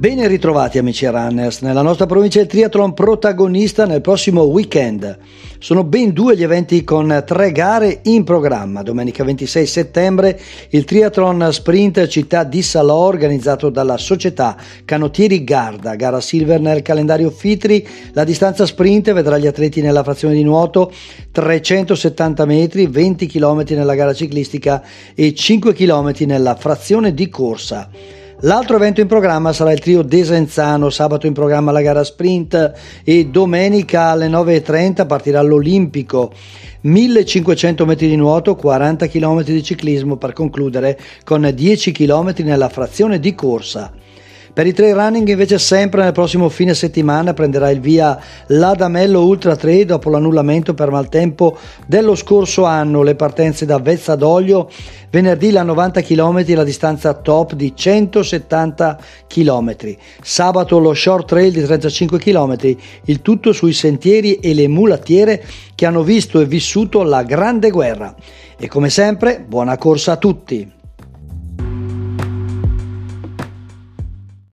Ben ritrovati amici runners, nella nostra provincia il triathlon protagonista nel prossimo weekend. Sono ben due gli eventi con tre gare in programma. Domenica 26 settembre il triathlon sprint città di Salò organizzato dalla società Canottieri Garda, gara silver nel calendario Fitri. La distanza sprint vedrà gli atleti nella frazione di nuoto 370 metri, 20 km nella gara ciclistica e 5 km nella frazione di corsa. L'altro evento in programma sarà il trio Desenzano, sabato in programma la gara sprint e domenica alle 9.30 partirà l'Olimpico. 1500 metri di nuoto, 40 km di ciclismo per concludere con 10 km nella frazione di corsa. Per i trail running invece sempre nel prossimo fine settimana prenderà il via l'Adamello Ultra Trail dopo l'annullamento per maltempo dello scorso anno, le partenze da Vezza d'Olio, venerdì la 90 km la distanza top di 170 km, sabato lo short trail di 35 km, il tutto sui sentieri e le mulattiere che hanno visto e vissuto la grande guerra. E come sempre, buona corsa a tutti!